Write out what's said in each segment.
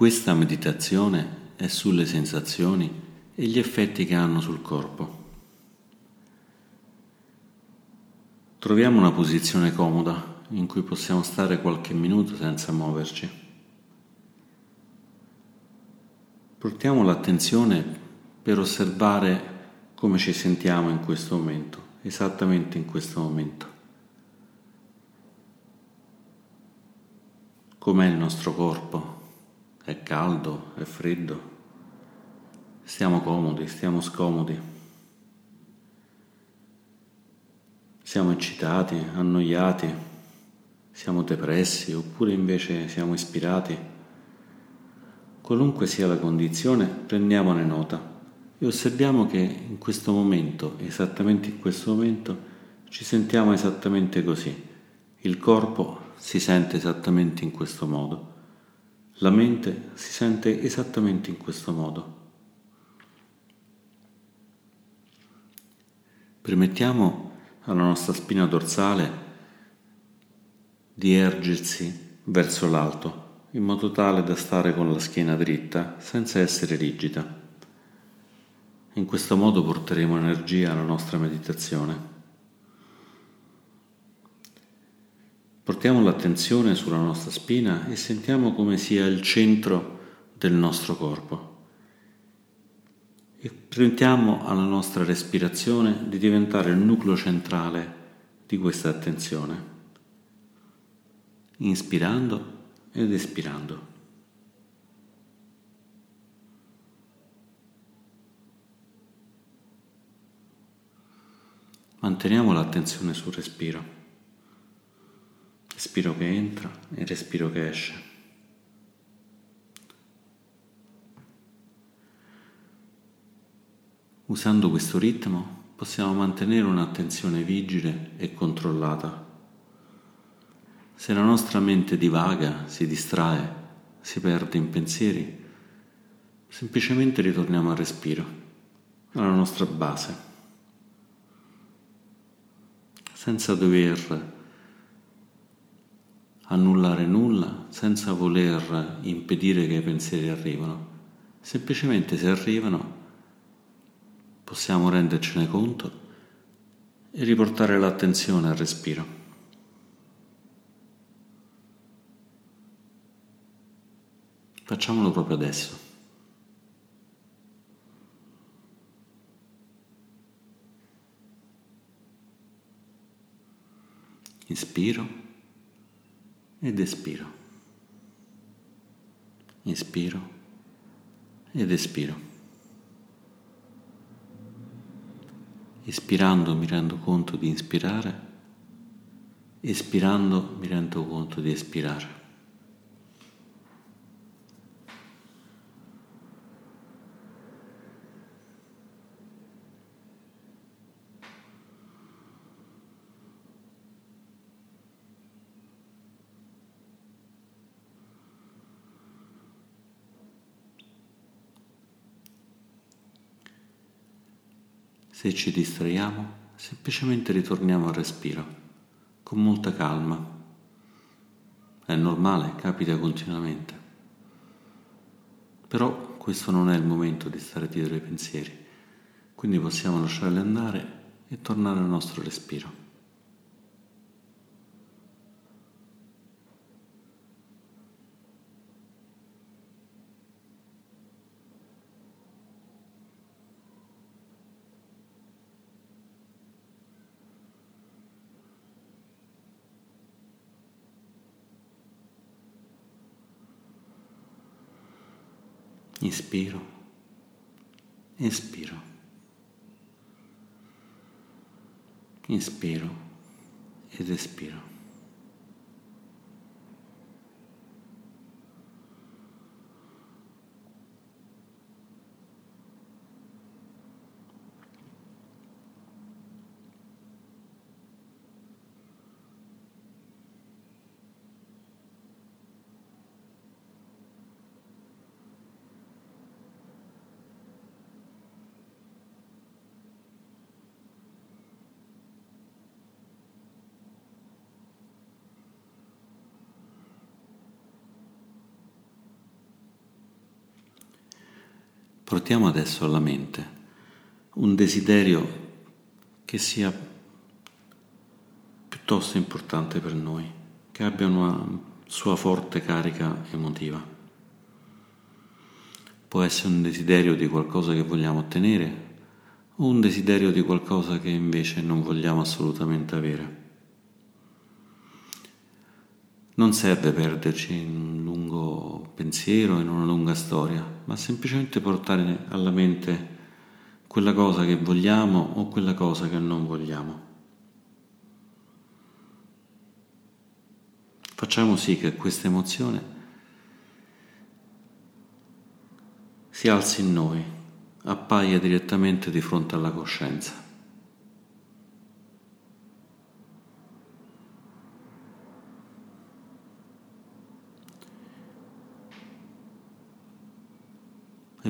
Questa meditazione è sulle sensazioni e gli effetti che hanno sul corpo. Troviamo una posizione comoda in cui possiamo stare qualche minuto senza muoverci. Portiamo l'attenzione per osservare come ci sentiamo in questo momento, esattamente in questo momento. Com'è il nostro corpo? È caldo? È freddo? Stiamo comodi? Stiamo scomodi? Siamo eccitati? Annoiati? Siamo depressi? Oppure invece siamo ispirati? Qualunque sia la condizione, prendiamone nota e osserviamo che in questo momento, esattamente in questo momento, ci sentiamo esattamente così. Il corpo si sente esattamente in questo modo. La mente si sente esattamente in questo modo. Permettiamo alla nostra spina dorsale di ergersi verso l'alto, in modo tale da stare con la schiena dritta, senza essere rigida. In questo modo porteremo energia alla nostra meditazione. Portiamo l'attenzione sulla nostra spina e sentiamo come sia il centro del nostro corpo. E permettiamo alla nostra respirazione di diventare il nucleo centrale di questa attenzione, inspirando ed espirando. Manteniamo l'attenzione sul respiro respiro che entra e respiro che esce. Usando questo ritmo possiamo mantenere un'attenzione vigile e controllata. Se la nostra mente divaga, si distrae, si perde in pensieri, semplicemente ritorniamo al respiro, alla nostra base, senza dover annullare nulla senza voler impedire che i pensieri arrivano. Semplicemente se arrivano possiamo rendercene conto e riportare l'attenzione al respiro. Facciamolo proprio adesso. Inspiro ed espiro. Inspiro ed espiro. Ispirando mi rendo conto di inspirare, espirando mi rendo conto di espirare. Se ci distraiamo, semplicemente ritorniamo al respiro, con molta calma. È normale, capita continuamente. Però questo non è il momento di stare dietro ai pensieri, quindi possiamo lasciarli andare e tornare al nostro respiro. Inspiro, espiro, inspiro ed espiro. Portiamo adesso alla mente un desiderio che sia piuttosto importante per noi, che abbia una sua forte carica emotiva. Può essere un desiderio di qualcosa che vogliamo ottenere o un desiderio di qualcosa che invece non vogliamo assolutamente avere. Non serve perderci in un lungo pensiero, in una lunga storia, ma semplicemente portare alla mente quella cosa che vogliamo o quella cosa che non vogliamo. Facciamo sì che questa emozione si alzi in noi, appaia direttamente di fronte alla coscienza.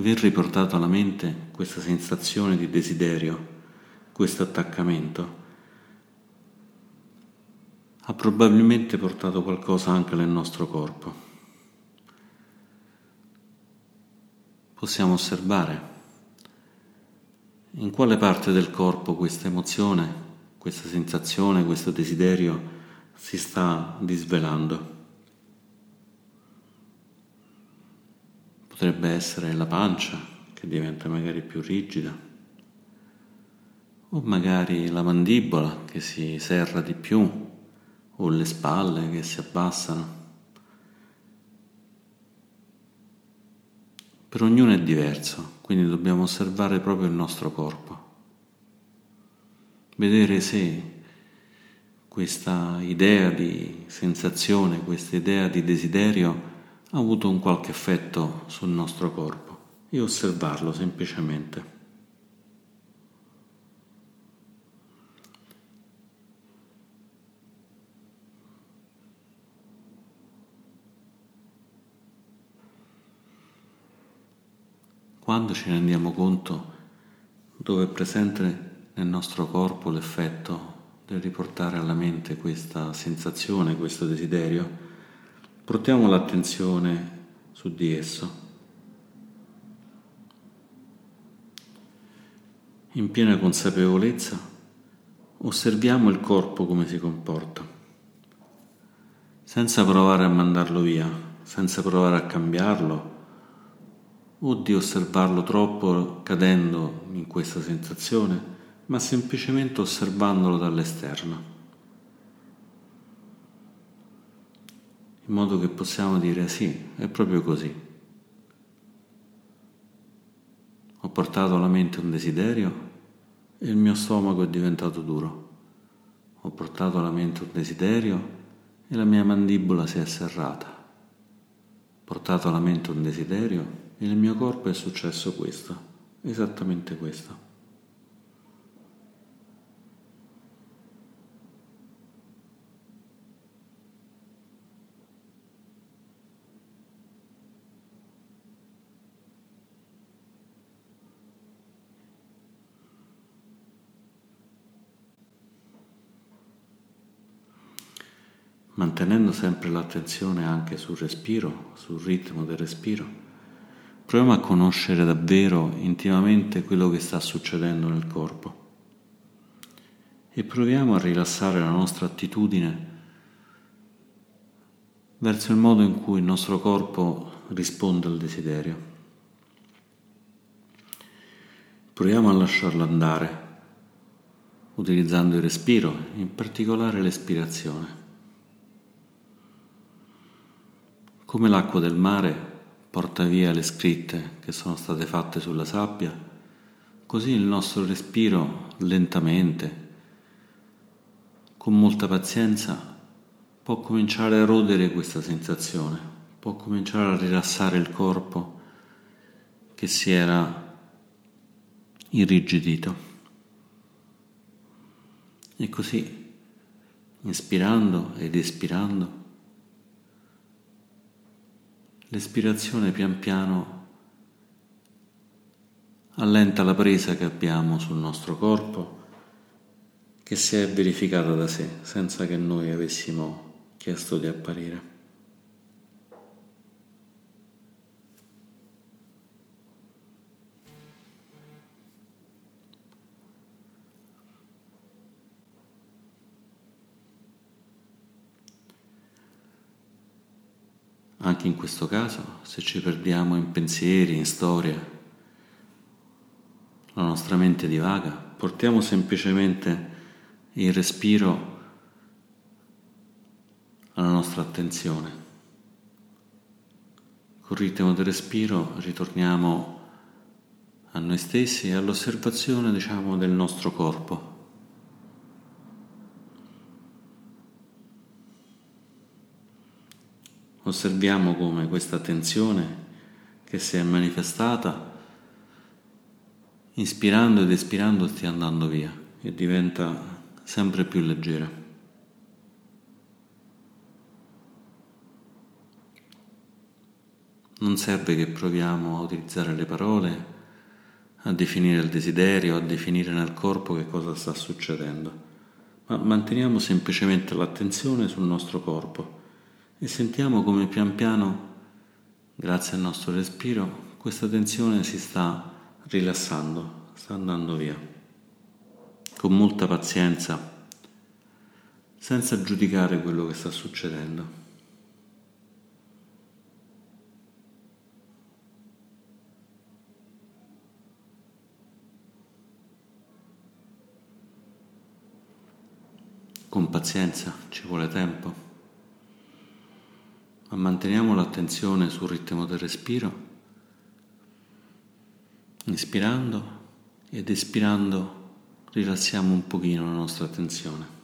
Aver riportato alla mente questa sensazione di desiderio, questo attaccamento, ha probabilmente portato qualcosa anche nel nostro corpo. Possiamo osservare in quale parte del corpo questa emozione, questa sensazione, questo desiderio si sta disvelando. Potrebbe essere la pancia che diventa magari più rigida, o magari la mandibola che si serra di più, o le spalle che si abbassano. Per ognuno è diverso, quindi dobbiamo osservare proprio il nostro corpo, vedere se questa idea di sensazione, questa idea di desiderio ha avuto un qualche effetto sul nostro corpo e osservarlo semplicemente. Quando ci rendiamo conto dove è presente nel nostro corpo l'effetto del riportare alla mente questa sensazione, questo desiderio, Portiamo l'attenzione su di esso. In piena consapevolezza osserviamo il corpo come si comporta, senza provare a mandarlo via, senza provare a cambiarlo o di osservarlo troppo cadendo in questa sensazione, ma semplicemente osservandolo dall'esterno. In modo che possiamo dire sì, è proprio così. Ho portato alla mente un desiderio e il mio stomaco è diventato duro. Ho portato alla mente un desiderio e la mia mandibola si è serrata. Ho portato alla mente un desiderio e nel mio corpo è successo questo, esattamente questo. Mantenendo sempre l'attenzione anche sul respiro, sul ritmo del respiro, proviamo a conoscere davvero intimamente quello che sta succedendo nel corpo e proviamo a rilassare la nostra attitudine verso il modo in cui il nostro corpo risponde al desiderio. Proviamo a lasciarlo andare utilizzando il respiro, in particolare l'espirazione. Come l'acqua del mare porta via le scritte che sono state fatte sulla sabbia, così il nostro respiro lentamente, con molta pazienza, può cominciare a erodere questa sensazione, può cominciare a rilassare il corpo che si era irrigidito. E così, inspirando ed espirando, L'espirazione pian piano allenta la presa che abbiamo sul nostro corpo che si è verificata da sé senza che noi avessimo chiesto di apparire. Anche in questo caso, se ci perdiamo in pensieri, in storia, la nostra mente divaga, portiamo semplicemente il respiro alla nostra attenzione. Col ritmo del respiro ritorniamo a noi stessi e all'osservazione, diciamo, del nostro corpo. Osserviamo come questa tensione che si è manifestata, inspirando ed espirando, stia andando via e diventa sempre più leggera. Non serve che proviamo a utilizzare le parole, a definire il desiderio, a definire nel corpo che cosa sta succedendo, ma manteniamo semplicemente l'attenzione sul nostro corpo e sentiamo come pian piano, grazie al nostro respiro, questa tensione si sta rilassando, sta andando via, con molta pazienza, senza giudicare quello che sta succedendo. Con pazienza, ci vuole tempo ma manteniamo l'attenzione sul ritmo del respiro, inspirando ed espirando rilassiamo un pochino la nostra attenzione.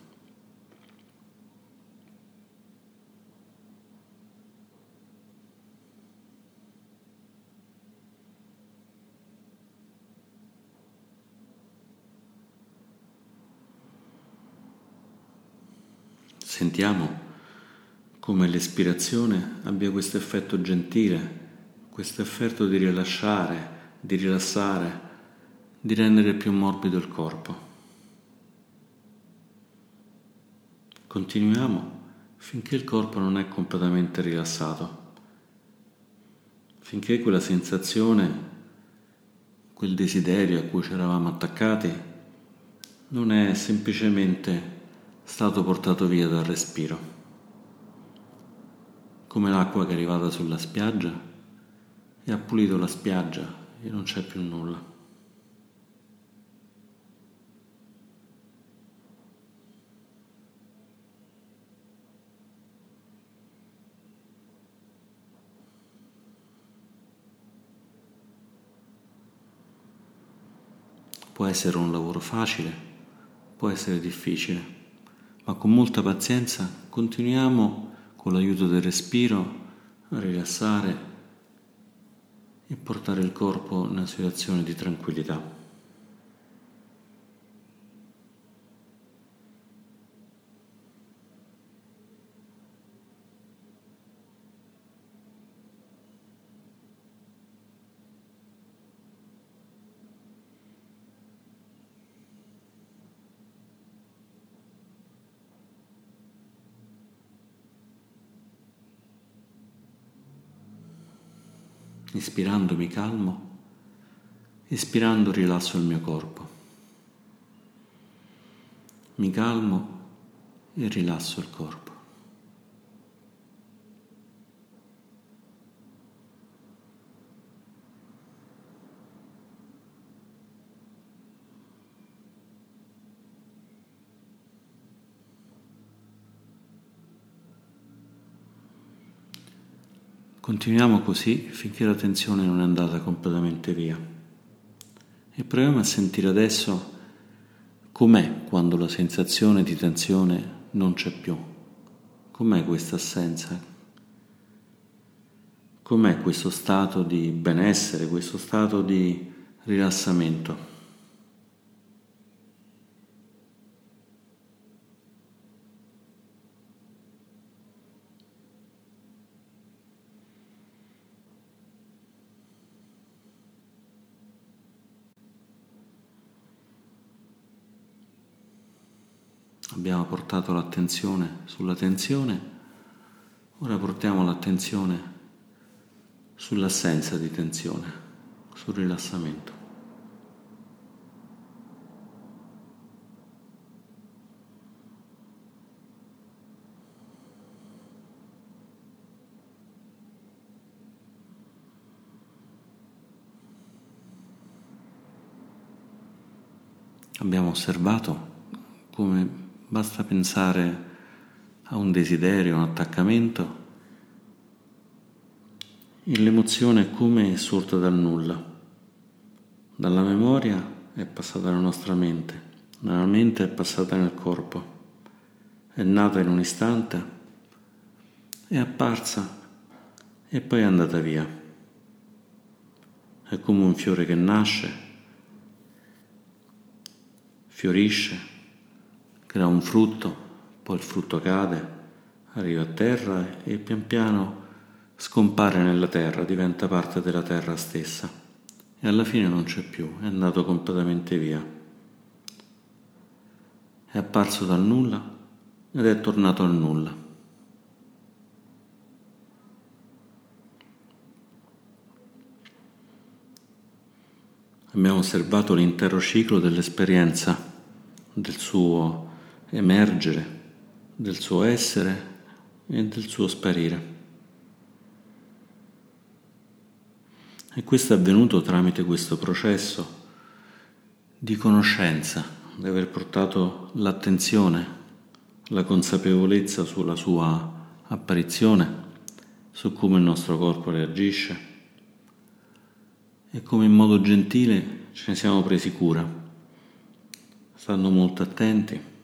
Sentiamo come l'espirazione abbia questo effetto gentile, questo effetto di rilasciare, di rilassare, di rendere più morbido il corpo. Continuiamo finché il corpo non è completamente rilassato, finché quella sensazione, quel desiderio a cui ci eravamo attaccati, non è semplicemente stato portato via dal respiro come l'acqua che è arrivata sulla spiaggia e ha pulito la spiaggia e non c'è più nulla. Può essere un lavoro facile, può essere difficile, ma con molta pazienza continuiamo con l'aiuto del respiro rilassare e portare il corpo in una situazione di tranquillità. Ispirando mi calmo, espirando rilasso il mio corpo. Mi calmo e rilasso il corpo. Continuiamo così finché la tensione non è andata completamente via. E proviamo a sentire adesso com'è quando la sensazione di tensione non c'è più. Com'è questa assenza? Com'è questo stato di benessere, questo stato di rilassamento? abbiamo portato l'attenzione sulla tensione, ora portiamo l'attenzione sull'assenza di tensione, sul rilassamento. Abbiamo osservato come basta pensare a un desiderio, un attaccamento, e l'emozione è come sorta dal nulla. Dalla memoria è passata alla nostra mente, dalla mente è passata nel corpo, è nata in un istante, è apparsa e poi è andata via. È come un fiore che nasce, fiorisce, crea un frutto, poi il frutto cade, arriva a terra e pian piano scompare nella terra, diventa parte della terra stessa e alla fine non c'è più, è andato completamente via. È apparso dal nulla ed è tornato al nulla. Abbiamo osservato l'intero ciclo dell'esperienza, del suo emergere, del suo essere e del suo sparire. E questo è avvenuto tramite questo processo di conoscenza, di aver portato l'attenzione, la consapevolezza sulla sua apparizione, su come il nostro corpo reagisce e come in modo gentile ce ne siamo presi cura, stando molto attenti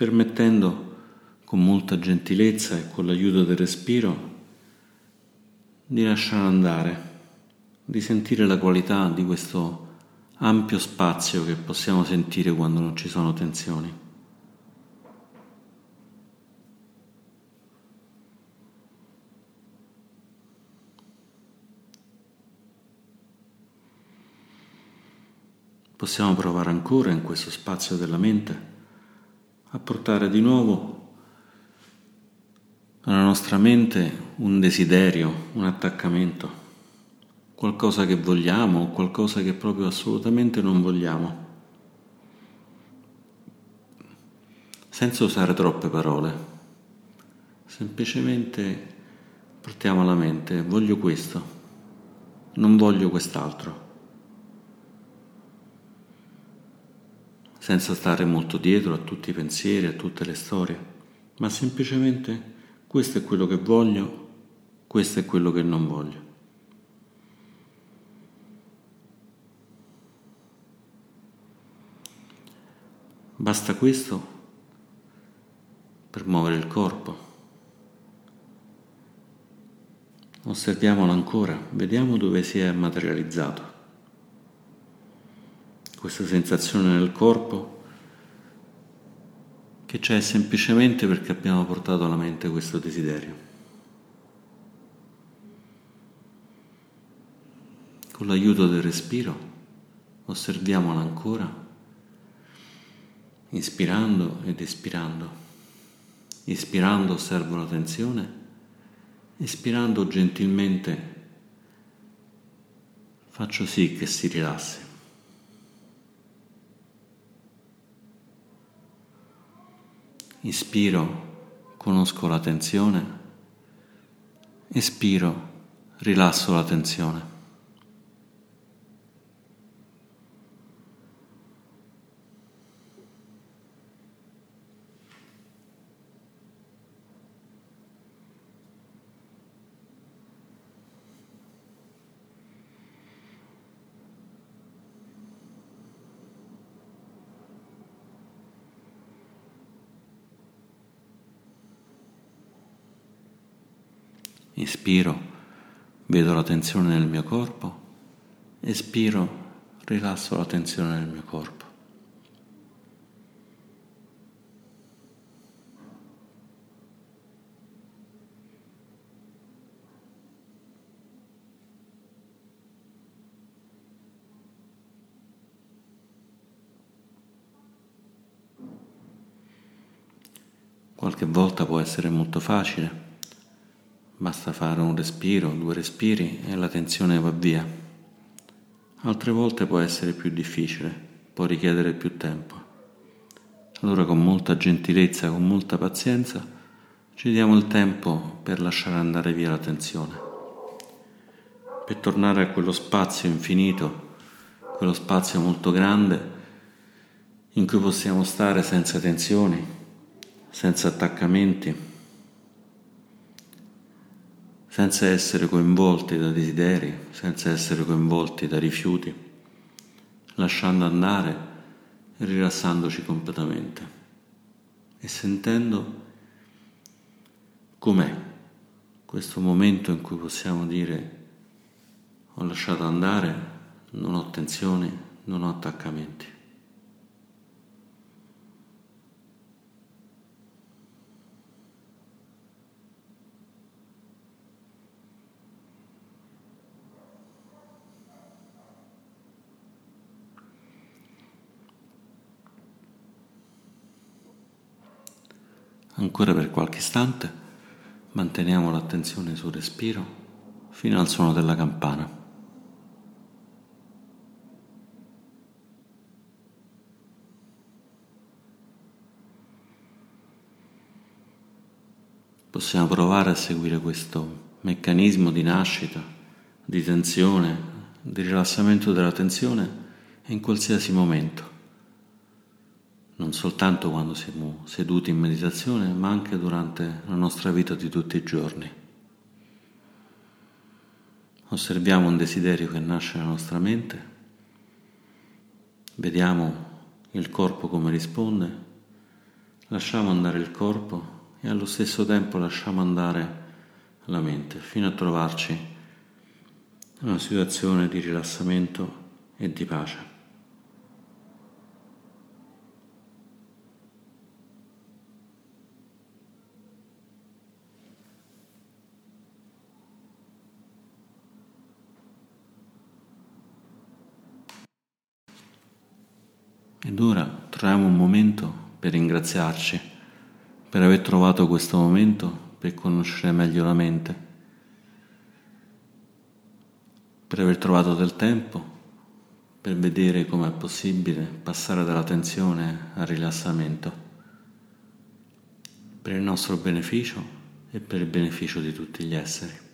permettendo con molta gentilezza e con l'aiuto del respiro di lasciare andare, di sentire la qualità di questo ampio spazio che possiamo sentire quando non ci sono tensioni. Possiamo provare ancora in questo spazio della mente a portare di nuovo nella nostra mente un desiderio, un attaccamento, qualcosa che vogliamo o qualcosa che proprio assolutamente non vogliamo, senza usare troppe parole, semplicemente portiamo alla mente, voglio questo, non voglio quest'altro, senza stare molto dietro a tutti i pensieri, a tutte le storie, ma semplicemente questo è quello che voglio, questo è quello che non voglio. Basta questo per muovere il corpo. Osserviamolo ancora, vediamo dove si è materializzato. Questa sensazione nel corpo che c'è semplicemente perché abbiamo portato alla mente questo desiderio. Con l'aiuto del respiro osserviamolo ancora, inspirando ed espirando. Ispirando osservo la tensione, espirando gentilmente faccio sì che si rilassi. Ispiro, conosco la tensione. Espiro, rilasso la tensione. Ispiro, vedo la tensione nel mio corpo, espiro, rilasso la tensione nel mio corpo. Qualche volta può essere molto facile Basta fare un respiro, due respiri e la tensione va via. Altre volte può essere più difficile, può richiedere più tempo. Allora con molta gentilezza, con molta pazienza, ci diamo il tempo per lasciare andare via la tensione, per tornare a quello spazio infinito quello spazio molto grande in cui possiamo stare senza tensioni, senza attaccamenti, senza essere coinvolti da desideri, senza essere coinvolti da rifiuti, lasciando andare e rilassandoci completamente e sentendo com'è questo momento in cui possiamo dire ho lasciato andare, non ho tensioni, non ho attaccamenti. Ancora per qualche istante manteniamo l'attenzione sul respiro fino al suono della campana. Possiamo provare a seguire questo meccanismo di nascita, di tensione, di rilassamento della tensione in qualsiasi momento, non soltanto quando siamo seduti in meditazione, ma anche durante la nostra vita di tutti i giorni. Osserviamo un desiderio che nasce nella nostra mente, vediamo il corpo come risponde, lasciamo andare il corpo e allo stesso tempo lasciamo andare la mente fino a trovarci in una situazione di rilassamento e di pace. Ed ora troviamo un momento per ringraziarci per aver trovato questo momento per conoscere meglio la mente, per aver trovato del tempo per vedere come è possibile passare dalla tensione al rilassamento, per il nostro beneficio e per il beneficio di tutti gli esseri.